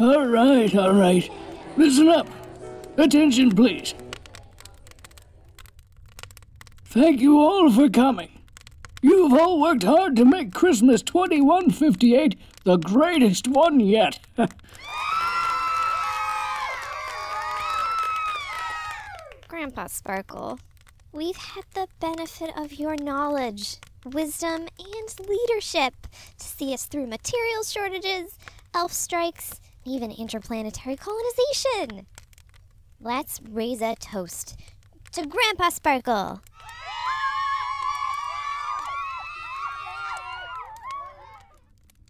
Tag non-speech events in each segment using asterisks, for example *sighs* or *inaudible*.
All right, all right. Listen up. Attention, please. Thank you all for coming. You've all worked hard to make Christmas 2158 the greatest one yet. *laughs* Grandpa Sparkle, we've had the benefit of your knowledge, wisdom, and leadership to see us through material shortages, elf strikes, even interplanetary colonization. Let's raise a toast to Grandpa Sparkle.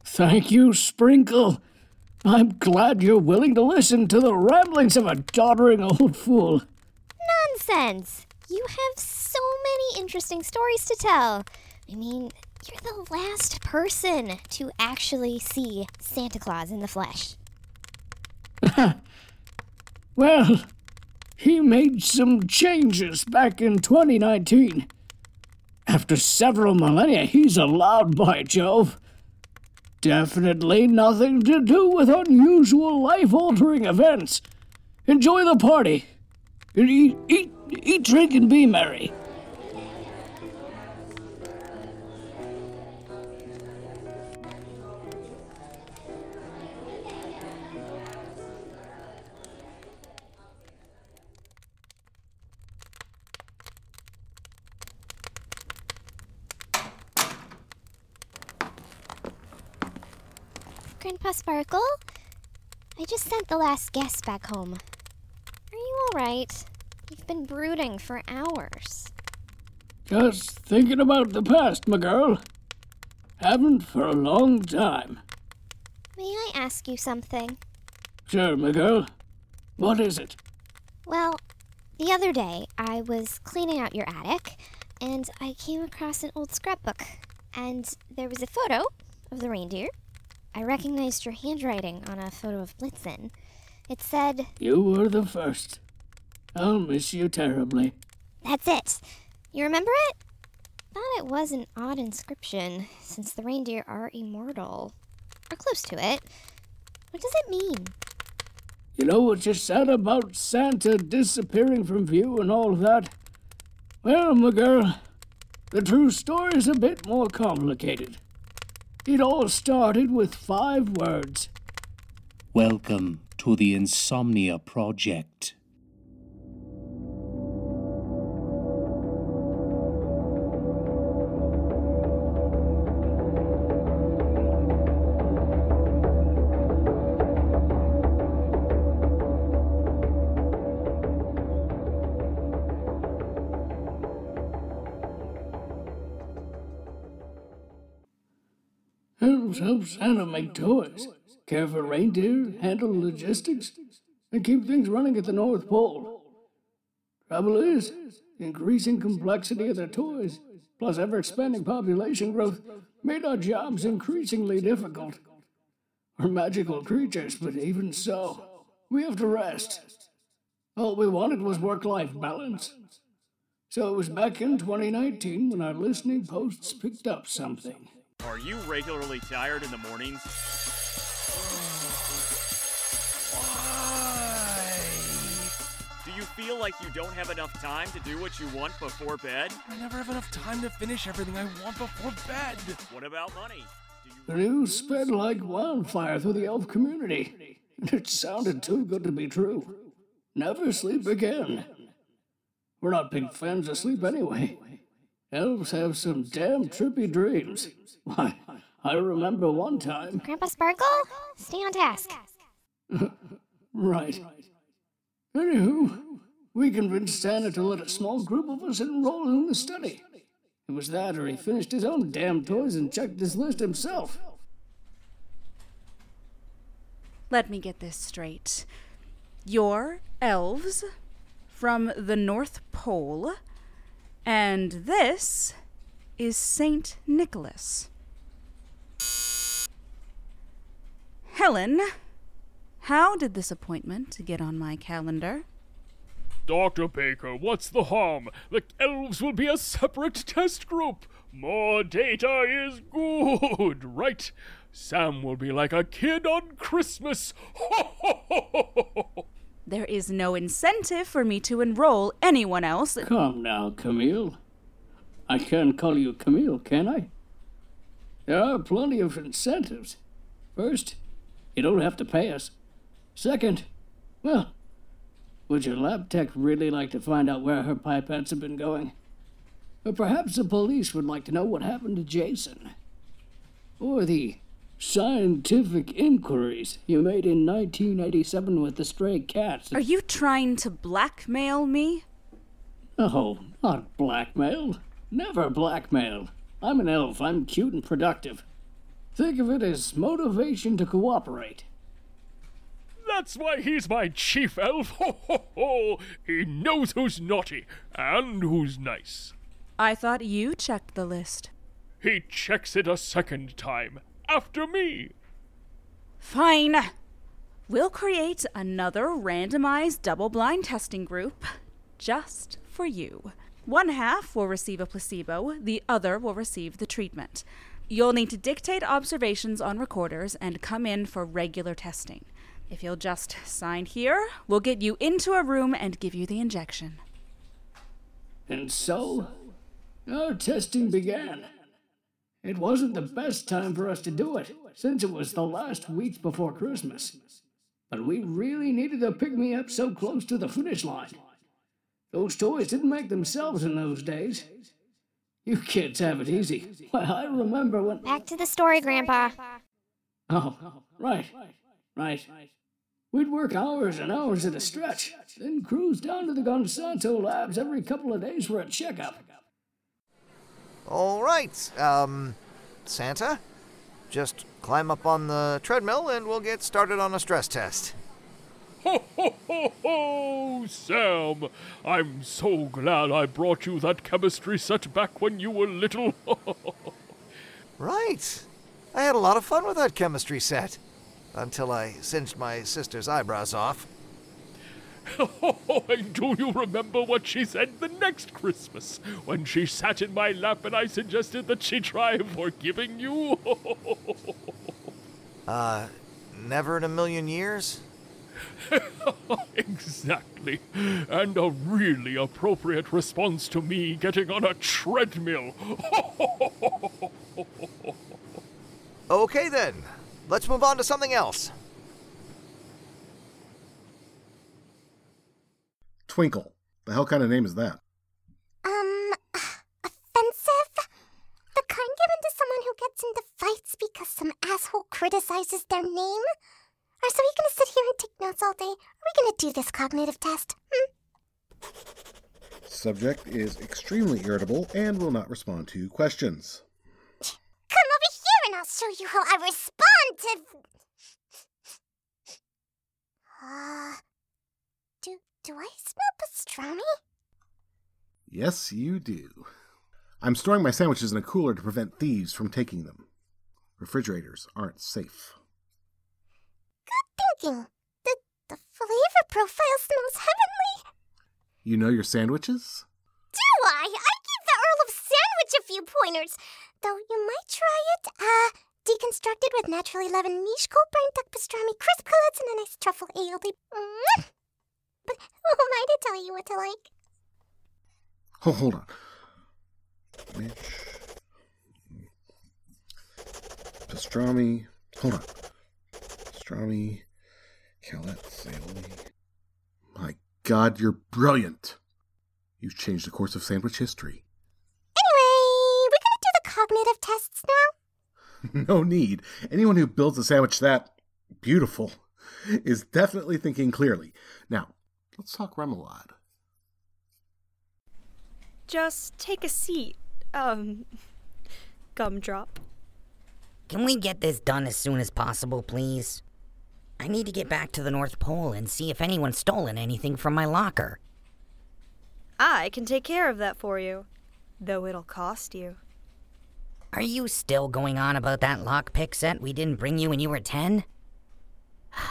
Thank you, Sprinkle. I'm glad you're willing to listen to the ramblings of a doddering old fool. Nonsense! You have so many interesting stories to tell. I mean, you're the last person to actually see Santa Claus in the flesh. *laughs* Well, he made some changes back in 2019. After several millennia, he's allowed, by Jove. Definitely nothing to do with unusual life altering events. Enjoy the party. Eat, eat, eat, drink, and be merry. Grandpa Sparkle, I just sent the last guest back home. Are you alright? You've been brooding for hours. Just thinking about the past, my girl. Haven't for a long time. May I ask you something? Sure, my girl. What is it? Well, the other day I was cleaning out your attic and I came across an old scrapbook. And there was a photo of the reindeer. I recognized your handwriting on a photo of Blitzen. It said, You were the first. I'll miss you terribly. That's it. You remember it? Thought it was an odd inscription, since the reindeer are immortal. Or close to it. What does it mean? You know what you said about Santa disappearing from view and all that? Well, my girl, the true story's a bit more complicated. It all started with five words. Welcome to the Insomnia Project. Elves help Santa make toys, care for reindeer, handle logistics, and keep things running at the North Pole. Trouble is, the increasing complexity of their toys, plus ever expanding population growth, made our jobs increasingly difficult. We're magical creatures, but even so, we have to rest. All we wanted was work life balance. So it was back in 2019 when our listening posts picked up something. Are you regularly tired in the mornings? Why? Do you feel like you don't have enough time to do what you want before bed? I never have enough time to finish everything I want before bed. What about money? The news spread like wildfire through the elf community. It sounded too good to be true. Never sleep again. We're not big fans of sleep anyway. Elves have some damn trippy dreams. Why, I remember one time. Grandpa Sparkle? Stay on task. *laughs* Right. Anywho, we convinced Santa to let a small group of us enroll in the study. It was that or he finished his own damn toys and checked his list himself. Let me get this straight. You're elves from the North Pole, and this is Saint Nicholas. Helen, how did this appointment get on my calendar? Dr. Baker, what's the harm? The elves will be a separate test group. More data is good, *laughs* right? Sam will be like a kid on Christmas. *laughs* There is no incentive for me to enroll anyone else. Come now, Camille. I can't call you Camille, can I? There are plenty of incentives. First, you don't have to pay us. Second, well, would your lab tech really like to find out where her pipettes have been going? Or perhaps the police would like to know what happened to Jason? Or the scientific inquiries you made in 1987 with the stray cats? Are you trying to blackmail me? Oh, not blackmail. Never blackmail. I'm an elf. I'm cute and productive. Think of it as motivation to cooperate. That's why he's my chief elf. *laughs* Ho, ho, ho. He knows who's naughty and who's nice. I thought you checked the list. He checks it a second time, after me. Fine. We'll create another randomized double blind testing group just for you. One half will receive a placebo, the other will receive the treatment. You'll need to dictate observations on recorders and come in for regular testing. If you'll just sign here, we'll get you into a room and give you the injection. And so, our testing began. It wasn't the best time for us to do it, since it was the last week before Christmas. But we really needed to pick me up so close to the finish line. Those toys didn't make themselves in those days. You kids have it easy. Well, I remember when. Back to the story, Grandpa. Oh, right, right. We'd work hours and hours at a stretch, then cruise down to the Gonsanto labs every couple of days for a checkup. All right, um, Santa, just climb up on the treadmill and we'll get started on a stress test. Ho, ho, ho, ho, Sam! I'm so glad I brought you that chemistry set back when you were little. *laughs* Right. I had a lot of fun with that chemistry set. Until I singed my sister's eyebrows off. *laughs* and do you remember what she said the next Christmas when she sat in my lap and I suggested that she try forgiving you? *laughs* Uh, never in a million years? *laughs* exactly. And a really appropriate response to me getting on a treadmill. Okay then. Let's move on to something else. Twinkle. The hell kind of name is that? Um, *sighs* offensive? The kind given to someone who gets into fights because some asshole criticizes their name? Or so we gonna sit here and take notes all day? Are we gonna do this cognitive test? Hmm? Subject is extremely irritable and will not respond to questions. Come over here and I'll show you how I respond to. Uh, *sighs* do I smell pastrami? Yes, you do. I'm storing my sandwiches in a cooler to prevent thieves from taking them. Refrigerators aren't safe. Good thinking. The the flavor profile smells heavenly. You know your sandwiches? Do I? I gave the Earl of Sandwich a few pointers. Though you might try it. Uh, deconstructed with naturally leavened miche, cold brine duck pastrami, crisp cutlets, and a nice truffle aioli. Mm. But who am I to tell you what to like? Oh, hold on. Mitch. Pastrami. Hold on. Pastrami. Calette Aioli. My god, you're brilliant. You've changed the course of sandwich history. Anyway, we're gonna do the cognitive tests now. *laughs* no need. Anyone who builds a sandwich that beautiful is definitely thinking clearly. Now, let's talk remoulade. Just take a seat. Um, gumdrop. Can we get this done as soon as possible, please? I need to get back to the North Pole and see if anyone's stolen anything from my locker. I can take care of that for you, though it'll cost you. Are you still going on about that lockpick set we didn't bring you when you were 10? *sighs*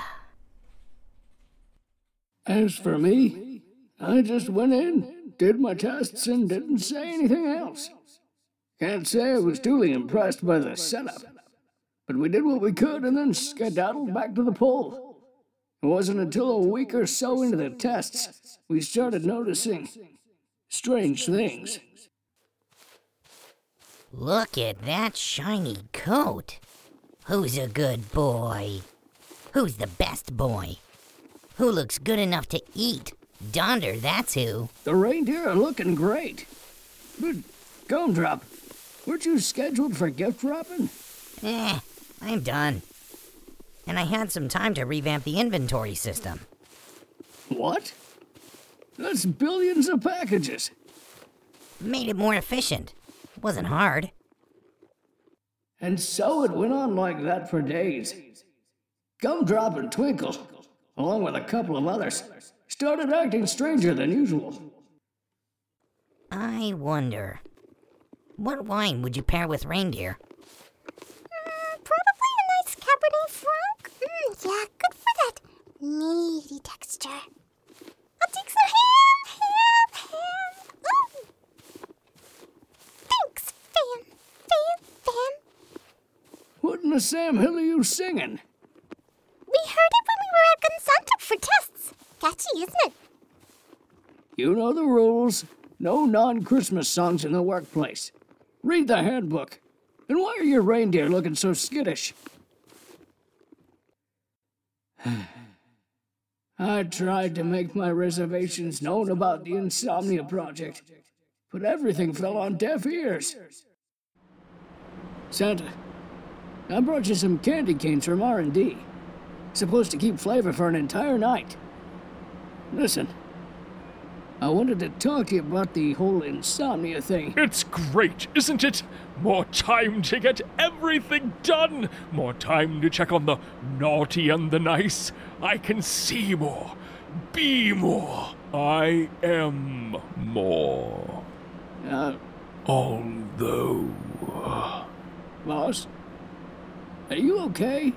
As for me, I just went in, did my tests, and didn't say anything else. Can't say I was duly impressed by the setup. But we did what we could and then skedaddled back to the pole. It wasn't until a week or so into the tests we started noticing strange things. Look at that shiny coat. Who's a good boy? Who's the best boy? Who looks good enough to eat? Donder, that's who. The reindeer are looking great. But, Gumdrop, weren't you scheduled for gift wrapping? Eh, I'm done. And I had some time to revamp the inventory system. What? That's billions of packages. Made it more efficient. Wasn't hard. And so it went on like that for days. Gumdrop and Twinkle, along with a couple of others, started acting stranger than usual. I wonder. What wine would you pair with reindeer? Mm, probably a nice Cabernet Franc. Mm, yeah, good for that meaty texture. I'll take some ham, ham, ham. Oh. Thanks, Fan, Fan, Fan. What in the Sam Hill are you singing? We heard it when we were at Gonsanto for tests. Catchy, isn't it? You know the rules. No non Christmas songs in the workplace. Read the handbook. And why are your reindeer looking so skittish? *sighs* I tried to make my reservations known about the Insomnia Project, but everything fell on deaf ears. Santa, I brought you some candy canes from R&D. Supposed to keep flavor for an entire night. Listen, I wanted to talk to you about the whole insomnia thing. It's great, isn't it? More time to get everything done. More time to check on the naughty and the nice. I can see more, be more. I am more. Uh, Although. boss, are you okay?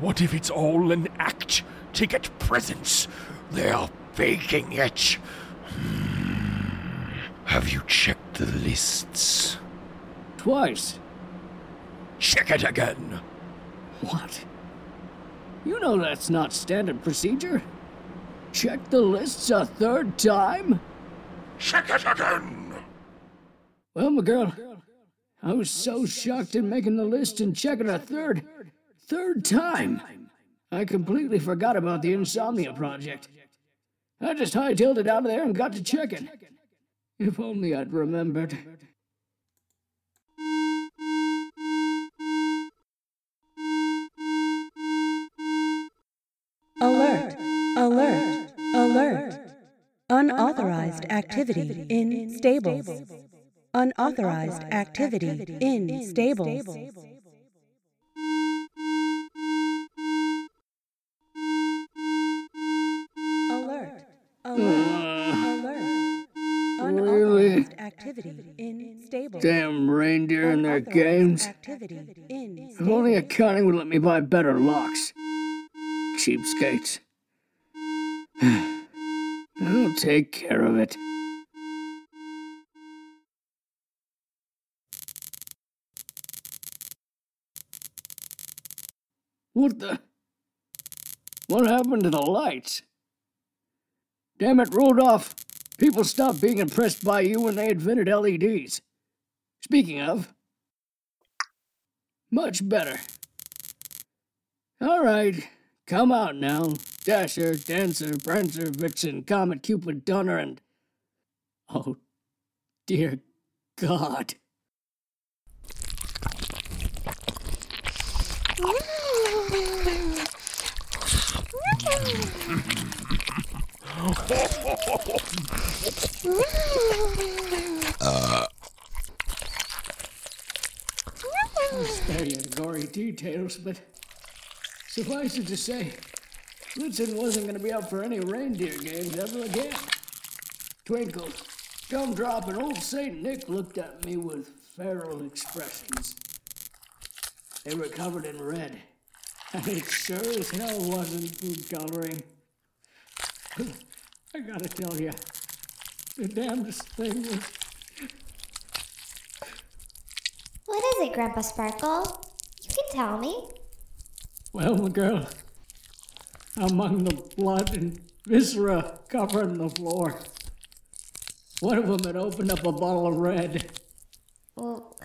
What if it's all an act to get presents? They're faking it. Hmm. Have you checked the lists? Twice. Check it again. What? You know that's not standard procedure. Check the lists a third time? Check it again. Well, my girl, I was so shocked in making the list and checking a third, third time. I completely forgot about the Insomnia Project. I just hightailed it out of there and got to checking. If only I'd remembered. Alert! Alert! Alert! Unauthorized activity in stables. Unauthorized activity in stables. Really? Damn reindeer and their games. If only accounting would let me buy better locks. Cheapskates. *sighs* I'll take care of it. What the? What happened to the lights? Damn it, Rudolph! People stopped being impressed by you when they invented LEDs. Speaking of, much better. All right, come out now. Dasher, Dancer, Prancer, Vixen, Comet, Cupid, Donner, and. Oh, dear God. *laughs* Uh. Spare you the gory details, but suffice it to say, Blitzen wasn't going to be up for any reindeer games ever again. Twinkle, Gumdrop, and old Saint Nick looked at me with feral expressions. They were covered in red, and it sure as hell wasn't food coloring. *laughs* I gotta tell you, the damnedest thing was What is it, Grandpa Sparkle? You can tell me. Well, my girl, among the blood and viscera covering the floor, one of them had opened up a bottle of red. Well,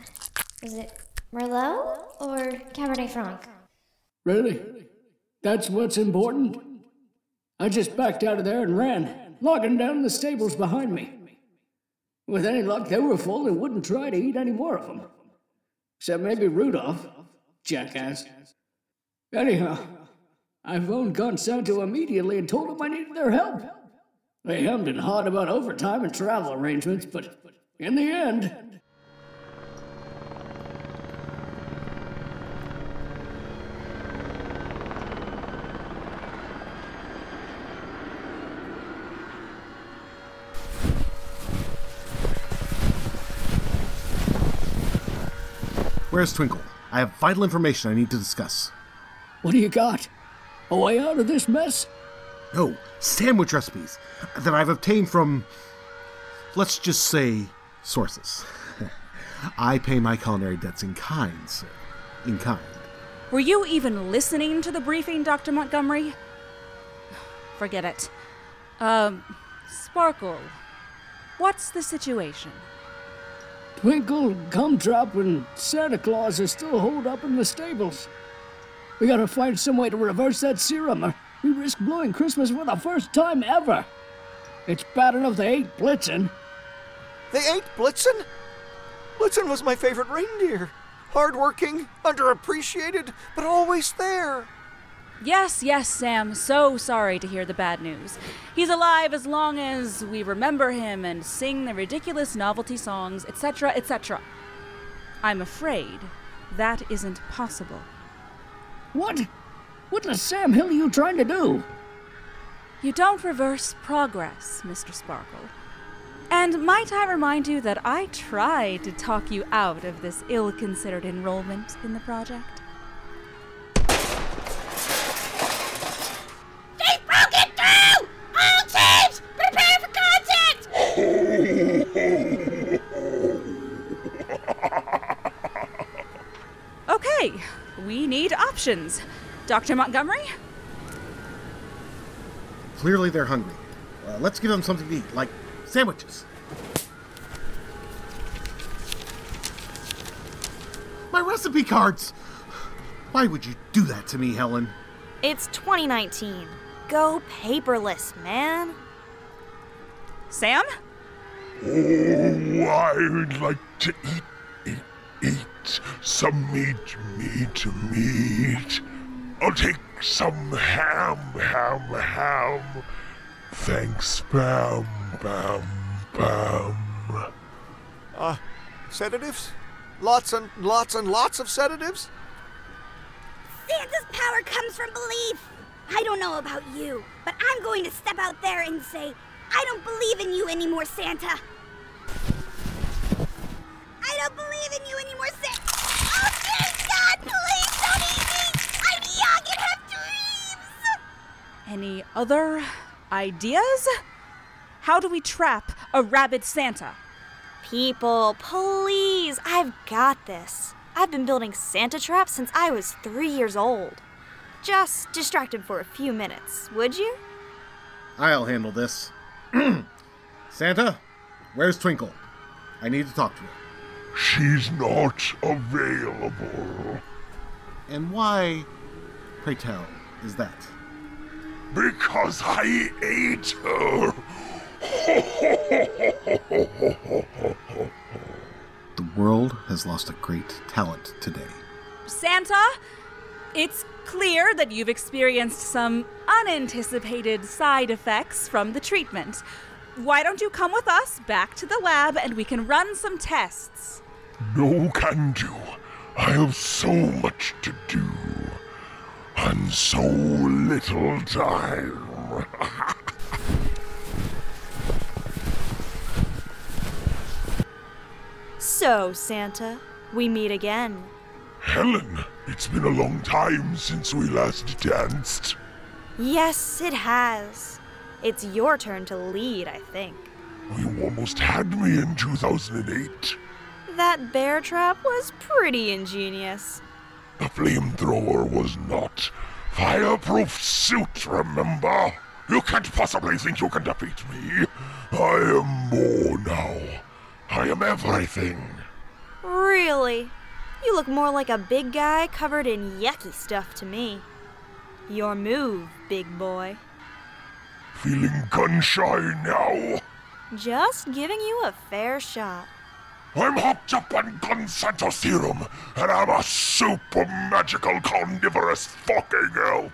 is it Merlot or Cabernet Franc? Really? That's what's important? I just backed out of there and ran, logging down the stables behind me. With any luck, they were full and wouldn't try to eat any more of them. Except maybe Rudolph, jackass. Anyhow, I phoned Gonsanto immediately and told him I needed their help. They hemmed and hawed about overtime and travel arrangements, but in the end, Where's Twinkle? I have vital information I need to discuss. what do you got? A way out of this mess? No, sandwich recipes that I've obtained from, let's just say, sources. *laughs* I pay my culinary debts in kind, sir. In kind. Were you even listening to the briefing, Dr. Montgomery? Forget it. Um, Sparkle, what's the situation? Twinkle, Gumdrop, and Santa Claus are still holed up in the stables. We gotta find some way to reverse that serum, or we risk blowing Christmas for the first time ever. It's bad enough they ate Blitzen. They ate Blitzen? Blitzen was my favorite reindeer. Hardworking, underappreciated, but always there. Yes, yes, Sam. So sorry to hear the bad news. He's alive as long as we remember him and sing the ridiculous novelty songs, etc., etc. I'm afraid that isn't possible. What? What the Sam Hill are you trying to do? You don't reverse progress, Mr. Sparkle. And might I remind you that I tried to talk you out of this ill considered enrollment in the project? Options. Dr. Montgomery? Clearly they're hungry. Uh, let's give them something to eat, like sandwiches. My recipe cards! Why would you do that to me, Helen? It's 2019. Go paperless, man. Sam? Oh, I'd like to eat, eat, eat some meat, meat, meat. I'll take some ham, ham, ham. Thanks, Bam, Bam, Bam. Uh, sedatives? Lots and lots and lots of sedatives? Santa's power comes from belief. I don't know about you, but I'm going to step out there and say, I don't believe in you anymore, Santa. Other ideas? How do we trap a rabid Santa? People, please, I've got this. I've been building Santa traps since I was three years old. Just distract him for a few minutes, would you? I'll handle this. *clears throat* Santa, where's Twinkle? I need to talk to her. She's not available. And why, pray tell, is that? Because I ate her. *laughs* The world has lost a great talent today. Santa, it's clear that you've experienced some unanticipated side effects from the treatment. Why don't you come with us back to the lab and we can run some tests? No can do. I have so much to do. And so little time. So, Santa, we meet again. Helen, it's been a long time since we last danced. Yes, it has. It's your turn to lead, I think. You almost had me in 2008. That bear trap was pretty ingenious. The flamethrower was not. Fireproof suit, remember? You can't possibly think you can defeat me. I am more now. I am everything. Really? You look more like a big guy covered in yucky stuff to me. Your move, big boy. Feeling gun shy now? Just giving you a fair shot. I'm hopped up on Gonsanto serum, and I'm a super magical carnivorous fucking elf.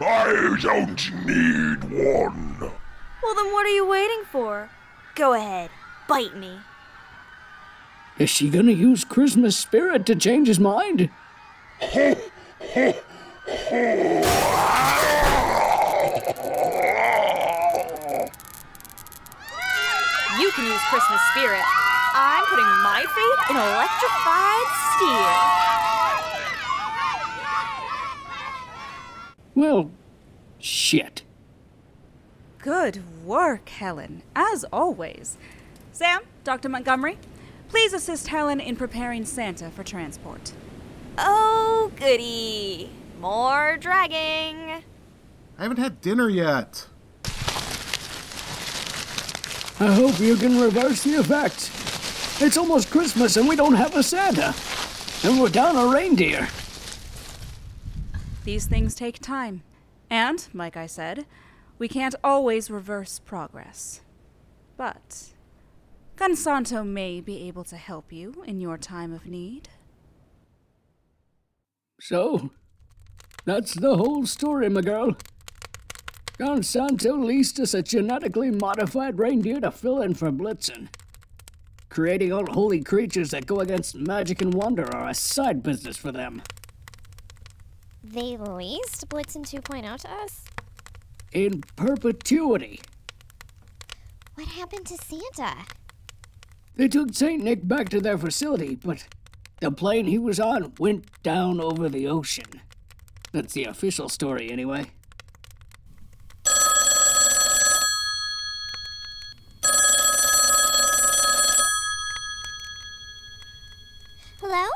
I don't need one. Well, then what are you waiting for? Go ahead, bite me. Is she gonna use Christmas spirit to change his mind? You can use Christmas spirit. I'm putting my faith in electrified steel. Well, shit. Good work, Helen, as always. Sam, Dr. Montgomery, please assist Helen in preparing Santa for transport. Oh, goody. More dragging. I haven't had dinner yet. I hope you can reverse the effect. It's almost Christmas and we don't have a Santa. And we're down a reindeer. These things take time. And, like I said, we can't always reverse progress. But Gonsanto may be able to help you in your time of need. So, that's the whole story, my girl. Gonsanto leased us a genetically modified reindeer to fill in for Blitzen. Creating unholy creatures that go against magic and wonder are a side business for them. They leased Blitzen 2.0 to us? In perpetuity. What happened to Santa? They took St. Nick back to their facility, but the plane he was on went down over the ocean. That's the official story, anyway. Hello?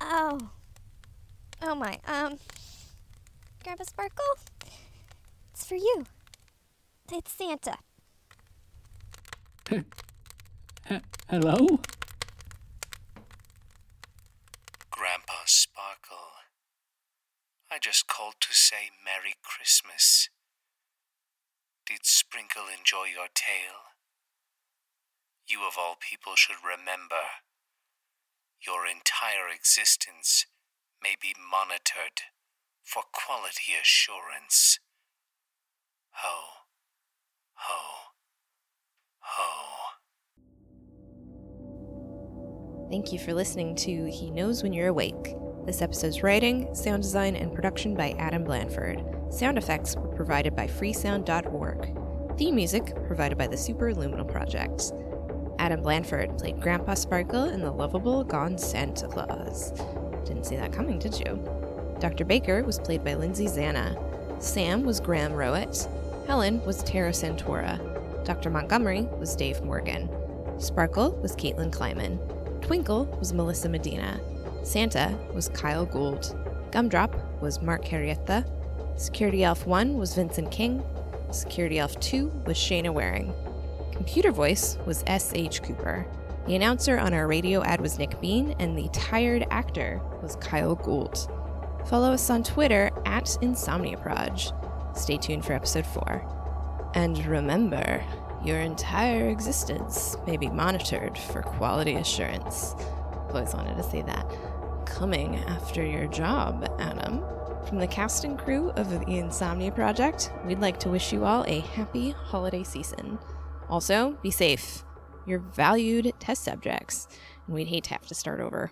Oh. Oh my, um. Grandpa Sparkle? It's for you. It's Santa. *laughs* Hello? Grandpa Sparkle. I just called to say Merry Christmas. Did Sprinkle enjoy your tale? You of all people should remember your entire existence may be monitored for quality assurance. Ho, ho, ho. Thank you for listening to He Knows When You're Awake. This episode's writing, sound design, and production by Adam Blanford. Sound effects were provided by freesound.org. Theme music provided by the Super Superluminal Project. Adam Blanford played Grandpa Sparkle in The Lovable Gonsanta Claus. Didn't see that coming, did you? Dr. Baker was played by Lindsay Zana. Sam was Graham Rowat. Helen was Tara Santora. Dr. Montgomery was Dave Morgan. Sparkle was Kaitlyn Kliman. Twinkle was Melissa Medina. Santa was Kyle Gould. Gumdrop was Mark Harrietha. Security Elf 1 was Vincent King. Security Elf 2 was Shaina Wareing. Computer voice was S.H. Cooper. The announcer on our radio ad was Nick Bean, and the tired actor was Kyle Gould. Follow us on Twitter at InsomniaProj. Stay tuned for episode 4. And remember, your entire existence may be monitored for quality assurance. I've always wanted to say that. Coming after your job, Adam. From the cast and crew of the Insomnia Project, we'd like to wish you all a happy holiday season. Also, be safe. You're valued test subjects, and we'd hate to have to start over.